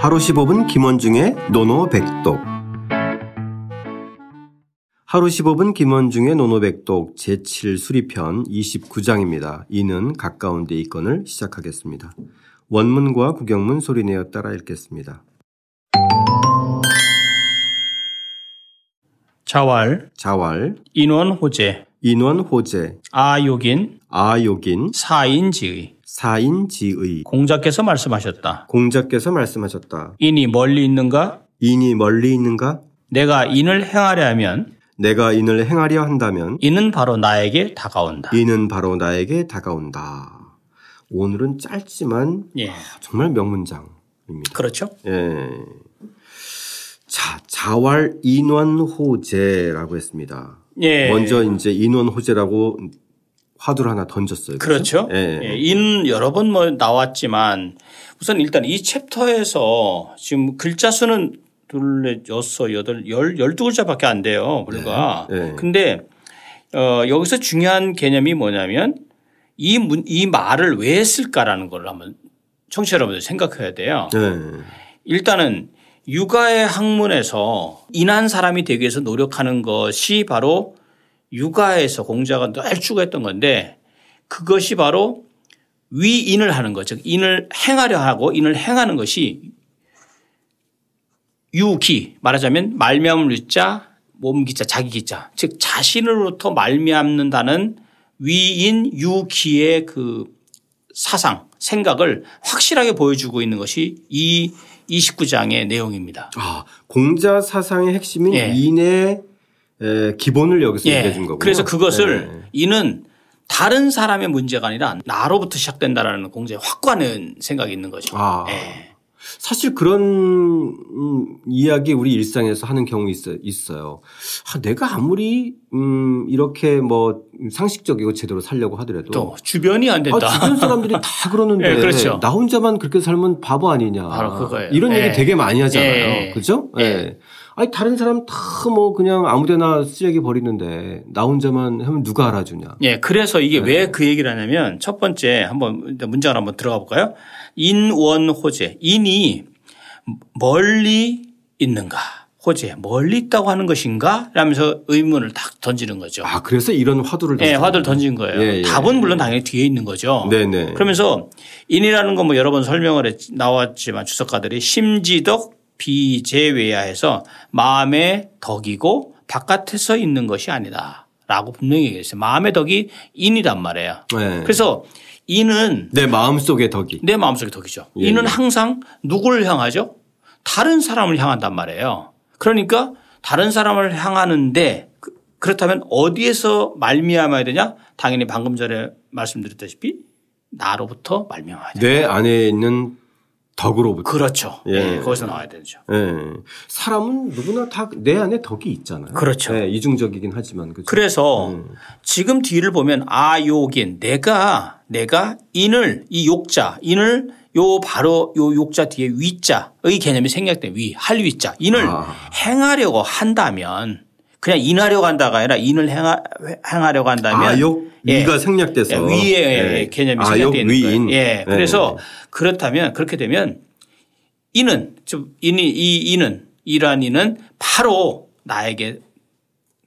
하루 15분 김원중의 논어백독 하루 15분 김원중의 논어백독 제7술이편 29장입니다. 인은 가까운 데 있거늘을 시작하겠습니다. 원문과 국역문 소리내어 따라 읽겠습니다. 자왈, 자왈, 인원호재, 인원호재, 아욕인, 아욕인, 사인지의 사인지의 공자께서 말씀하셨다. 공자께서 말씀하셨다. 인이 멀리 있는가? 인이 멀리 있는가? 내가 인을 행하려 하면 내가 인을 행하려 한다면 이는 바로 나에게 다가온다. 이는 바로 나에게 다가온다. 오늘은 짧지만 예. 정말 명문장입니다. 그렇죠? 예. 자, 자활 인원호재라고 했습니다. 예. 먼저 이제 인원호재라고 화두를 하나 던졌어요. 그렇죠. 예. 예. 인 여러 번 뭐 나왔지만 우선 일단 이 챕터에서 지금 글자 수는 둘, 넷, 여섯, 여덟, 열, 열두 글자밖에 안 돼요. 불과. 네. 네. 근데 어, 여기서 중요한 개념이 뭐냐면 이 문, 이 말을 왜 했을까라는 걸 한번 청취자 여러분들 생각해야 돼요. 네. 일단은 육아의 학문에서 인한 사람이 되기 위해서 노력하는 것이 바로 육아에서 공자가 늘 추구했던 건데 그것이 바로 위인을 하는 것, 즉 인을 행하려 하고 인을 행하는 것이 유기 말하자면 말미암을 유자 몸기자 자기기자 즉 자신으로부터 말미암는다는 위인 유기의 그 사상 생각을 확실하게 보여주고 있는 것이 이 29장의 내용입니다. 아, 공자 사상의 핵심인 예. 인의 에, 기본을 여기서 얘기해 준 거군요. 그래서 그것을 네. 이는 다른 사람의 문제가 아니라 나로부터 시작된다라는 공자의 확고한 생각이 있는 거죠. 아. 예. 사실 그런 음, 이야기 우리 일상에서 하는 경우 있어, 있어 요. 아, 내가 아무리 음, 이렇게 뭐 상식적이고 제대로 살려고 하더라도 또 주변이 안 된다. 아, 주변 사람들이 다 그러는데 예, 그렇죠. 나 혼자만 그렇게 살면 바보 아니냐. 바로 그거예요. 이런 예. 얘기 되게 많이 하잖아요. 예. 그죠? 예. 예. 아니 다른 사람 다 뭐 그냥 아무데나 쓰레기 버리는데 나 혼자만 하면 누가 알아주냐. 예, 그래서 이게 네. 왜그 얘기를 하냐면 첫 번째 한번 문장을 한번 들어가 볼까요? 인원 호재. 인이 멀리 있는가? 호재. 멀리 있다고 하는 것인가? 라면서 의문을 딱 던지는 거죠. 아 그래서 이런 화두를 예, 던졌구나. 화두를 던진 거예요. 예, 예. 답은 물론 당연히 뒤에 있는 거죠. 네네. 그러면서 인이라는 건 뭐 여러 번 설명을 했, 나왔지만 주석가들이 심지덕 비제외야해서 마음의 덕이고 바깥에서 있는 것이 아니다. 라고 분명히 얘기했어요. 마음의 덕이 인이란 말이에요. 네. 그래서 인은 내 마음 속의 덕이. 내 마음속의 덕이죠. 예, 인은 예. 항상 누구를 향하죠? 다른 사람을 향한단 말이에요. 그러니까 다른 사람을 향하는데 그- 그렇다면 어디에서 말미암아야 되냐? 당연히 방금 전에 말씀드렸다시피 나로부터 말미암아야 돼. 내 안에 있는 덕으로부터. 그렇죠. 예. 예, 거기서 나와야 되죠. 예. 사람은 누구나 다 내 안에 덕이 있잖아요. 그렇죠. 예, 이중적이긴 하지만 그죠? 그래서 음. 지금 뒤를 보면 아욕인 내가 내가 인을 이 욕자 인을 요 바로 요 욕자 뒤에 위자의 개념이 생략된 위 할 위자 인을 아. 행하려고 한다면 그냥 인하려고 한다가 아니라 인을 행하, 행하려고 한다면 아욕 예. 위가 생략돼서 예, 위의 예. 개념이 아욕 생략되어 있는 위인. 거예요. 예. 그래서 그렇다면 그렇게 되면 이는 좀 인이 이 이는 이러한 이는 바로 나에게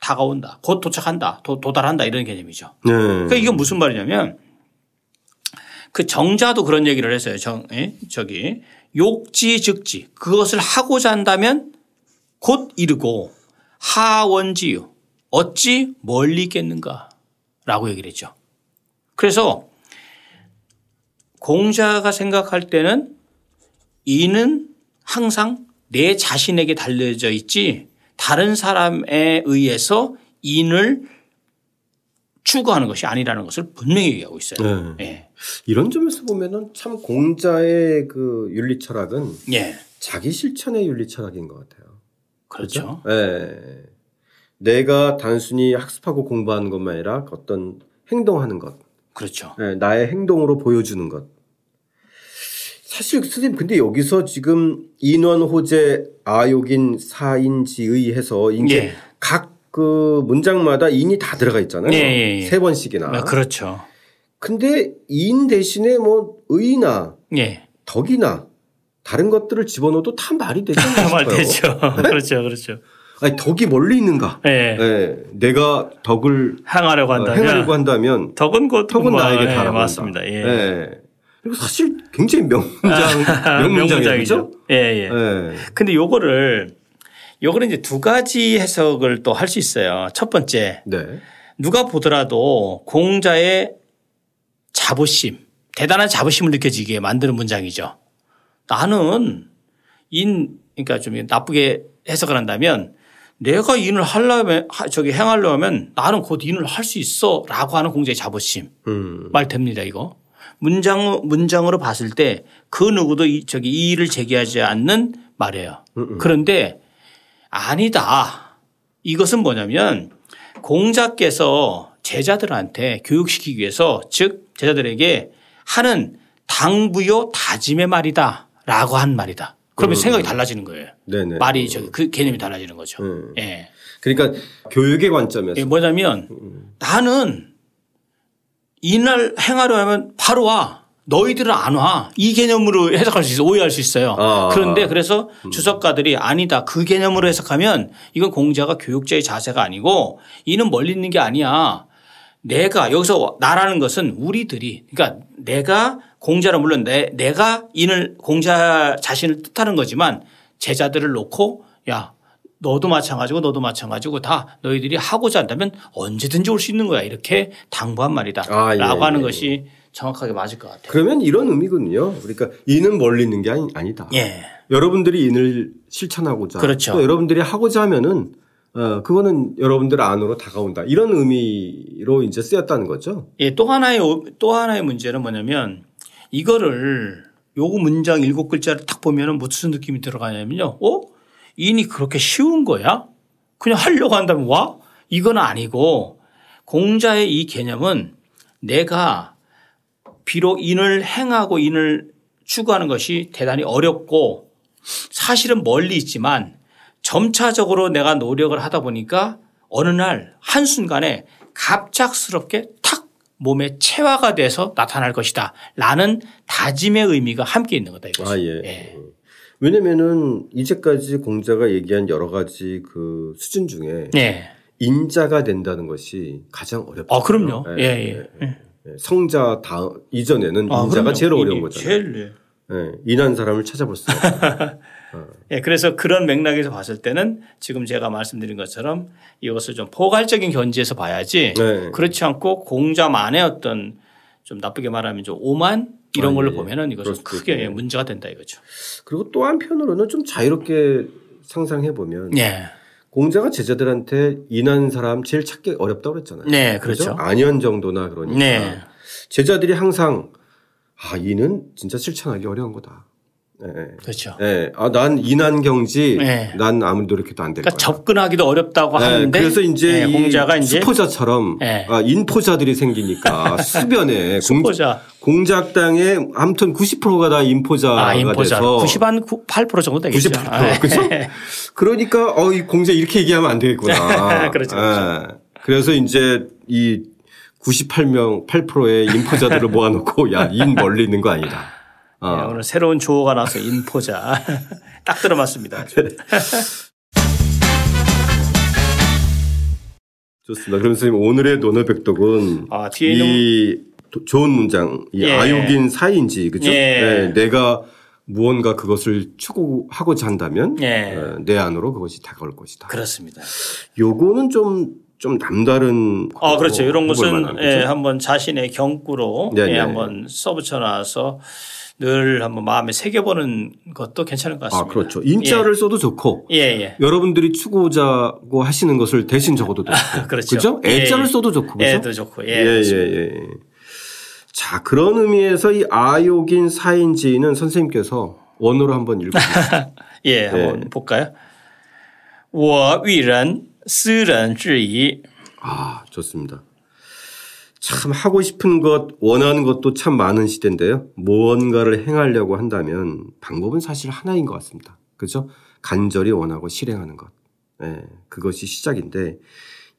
다가온다. 곧 도착한다. 도, 도달한다 이런 개념이죠. 네. 그러니까 이게 무슨 말이냐면 그 정자도 그런 얘기를 했어요. 정, 예? 저기 욕지 즉지 그것을 하고자 한다면 곧 이르고 하원지유 어찌 멀리 있겠는가 라고 얘기를 했죠. 그래서 공자가 생각할 때는 이는 항상 내 자신에게 달려져 있지 다른 사람에 의해서 인을 추구하는 것이 아니라는 것을 분명히 얘기하고 있어요. 네. 예. 이런 점에서 보면은 참 공자의 그 윤리 철학은 예. 자기 실천의 윤리 철학인 것 같아요. 그렇죠. 예. 내가 단순히 학습하고 공부하는 것만 아니라 어떤 행동하는 것, 그렇죠. 예, 나의 행동으로 보여주는 것. 사실 선생님 근데 여기서 지금 인원 호재 아욕인 사인지의 해서 이제 예. 각그 문장마다 인이 다 들어가 있잖아요. 예, 예, 예. 세 번씩이나. 아, 근데 근데 인 대신에 뭐 의나 예. 덕이나 다른 것들을 집어넣어도 다 말이 되지 않을까요? 말 되죠. 그렇죠. 그렇죠. 아니 덕이 멀리 있는가? 예. 예, 내가 덕을 행하려고 어, 한다면 행하려고 한다면 덕은 곧 덕은 뭐, 나에게 예, 달아온다. 맞습니다. 예. 그리고 사실 굉장히 명문장 명문장이죠. 명문장이죠. 예, 예. 예. 근데 요거를 요거는 이제 두 가지 해석을 또 할 수 있어요. 첫 번째 네. 누가 보더라도 공자의 자부심, 대단한 자부심을 느껴지게 만드는 문장이죠. 나는 인, 그러니까 좀 나쁘게 해석을 한다면 내가 인을 하려면, 하- 저기 행하려면 나는 곧 인을 할 수 있어 라고 하는 공자의 자부심. 음. 말 됩니다, 이거. 문장, 문장으로 봤을 때 그 누구도 이, 저기 이 일을 제기하지 않는 말이에요. 그런데 아니다. 이것은 뭐냐면 공자께서 제자들한테 교육시키기 위해서 즉 제자들에게 하는 당부요 다짐의 말이다 라고 한 말이다. 그러면 생각이 달라지는 거예요. 네네. 말이 저기 그 개념이 달라지는 거죠. 음. 예. 그러니까 교육의 관점에서 예, 뭐냐면 나는 이날 행하려 하면 바로 와. 너희들은 안 와. 이 개념으로 해석할 수 있어. 오해할 수 있어요. 아. 그런데 그래서 주석가들이 아니다. 그 개념으로 해석하면 이건 공자가 교육자의 자세가 아니고 이는 멀리 있는 게 아니야. 내가 여기서 나라는 것은 우리들이 그러니까 내가 공자는 물론 내, 내가 인을 공자 자신을 뜻하는 거지만 제자들을 놓고 야 너도 마찬가지고 너도 마찬가지고 다 너희들이 하고자 한다면 언제든지 올 수 있는 거야 이렇게 당부한 말이다 아, 예, 라고 하는 예, 것이 정확하게 맞을 것 같아요. 그러면 이런 의미군요. 그러니까 인은 멀리 있는 게 아니, 아니 다. 예. 여러분들이 인을 실천하고자 그렇죠. 또 여러분들이 하고자 하면은 어 그거는 여러분들 안으로 다가온다. 이런 의미로 이제 쓰였다는 거죠. 예, 또 하나의 오- 또 하나의 문제는 뭐냐면 이거를 요거 문장 일곱 글자를 딱 보면은 무슨 느낌이 들어가냐면요. 어? 인이 그렇게 쉬운 거야? 그냥 하려고 한다면 와? 이건 아니고 공자의 이 개념은 내가 비록 인을 행하고 인을 추구하는 것이 대단히 어렵고 사실은 멀리 있지만 점차적으로 내가 노력을 하다 보니까 어느 날 한순간에 갑작스럽게 탁 몸에 체화가 돼서 나타날 것이다. 라는 다짐의 의미가 함께 있는 거다 이거죠. 아 예. 왜냐면은 이제까지 공자가 얘기한 여러 가지 그 수준 중에 네. 인자가 된다는 것이 가장 어렵다. 아, 그럼요. 예, 예. 예. 성자 다 이전에는 아, 인자가 그럼요. 제일 어려운 거잖아요. 제일, 예. 예, 인한 사람을 찾아볼 수 없다. 예, 그래서 그런 맥락에서 봤을 때는 지금 제가 말씀드린 것처럼 이것을 좀 포괄적인 견지에서 봐야지 네. 그렇지 않고 공자만의 어떤 좀 나쁘게 말하면 좀 오만 이런 아, 걸로 예. 보면은 이것은 수도 크게 있겠네요. 문제가 된다 이거죠. 그리고 또 한편으로는 좀 자유롭게 상상해 보면 네. 공자가 제자들한테 인한 사람 제일 찾기 어렵다고 그랬잖아요. 네, 그렇죠. 안연 정도나 그러니까 네. 제자들이 항상 아 이는 진짜 실천하기 어려운 거다. 예, 예. 그렇죠. 예. 아, 난 인한 경지, 네. 난 아무리 노력해도 안될 그러니까 거야. 접근하기도 어렵다고 네, 하는데 그래서 이제 네, 이 공자가 이제 수포자처럼 네. 아, 인포자들이 생기니까 수변에 수포자. 공, 작당에 아무튼 90%가 다 인포자가 아, 인포자. 돼서 98% 정도 되겠죠. 98% 아, 그죠? 그러니까 어, 이 공자 이렇게 얘기하면 안 되겠구나. 그렇죠, 예. 그래서 이제 이 98명 8%의 인포자들을 모아놓고 야, 인 멀리 있는 거 아니다. 네, 어. 오늘 새로운 조어가 나와서 인포자. 딱 들어맞습니다. 좋습니다. 그럼 선생님 오늘의 논어백독은 아, 이 도- 좋은 문장, 이 예. 아육인 사이인지 그죠? 예. 네, 내가 무언가 그것을 추구하고자 한다면 예. 어, 내 안으로 그것이 다가올 것이다. 그렇습니다. 요거는 좀, 좀 남다른. 아, 그렇죠. 이런 것은 예? 한번 자신의 경구로 네, 예, 네. 한번 써붙여 놔서 늘 한번 마음에 새겨보는 것도 괜찮을 것 아, 같습니다. 그렇죠. 인자를 써도 좋고 예, 예. 여러분들이 추구하자고 하시는 것을 대신 적어도 되고. 그렇죠. 그죠? 예, 애자를 예. 써도 좋고. 그죠? 애도 좋고. 예. 예, 예, 그렇습니다. 예. 예. 자, 그런 의미에서 이 아욕인 사인지는 선생님께서 원어로 한번 읽어주세요. 예, 한번 네. 볼까요? 我遇人私人质疑 아, 좋습니다. 참 하고 싶은 것, 원하는 것도 참 많은 시대인데요. 무언가를 행하려고 한다면 방법은 사실 하나인 것 같습니다. 그죠? 간절히 원하고 실행하는 것. 예, 그것이 시작인데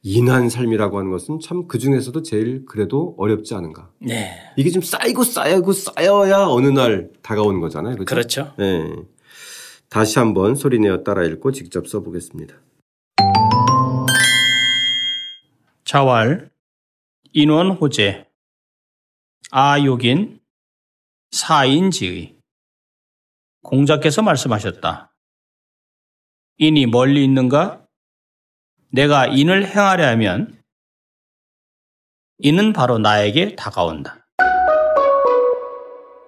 인한 삶이라고 하는 것은 참 그 중에서도 제일 그래도 어렵지 않은가. 네. 이게 좀 쌓이고 쌓이고 쌓여야 어느 날 다가오는 거잖아요. 그렇죠? 그렇죠. 네. 다시 한번 소리내어 따라 읽고 직접 써보겠습니다. 자왈, 인원 호재, 아욕인, 사인지의. 공자께서 말씀하셨다. 인이 멀리 있는가? 내가 인을 행하려 하면 이는 바로 나에게 다가온다.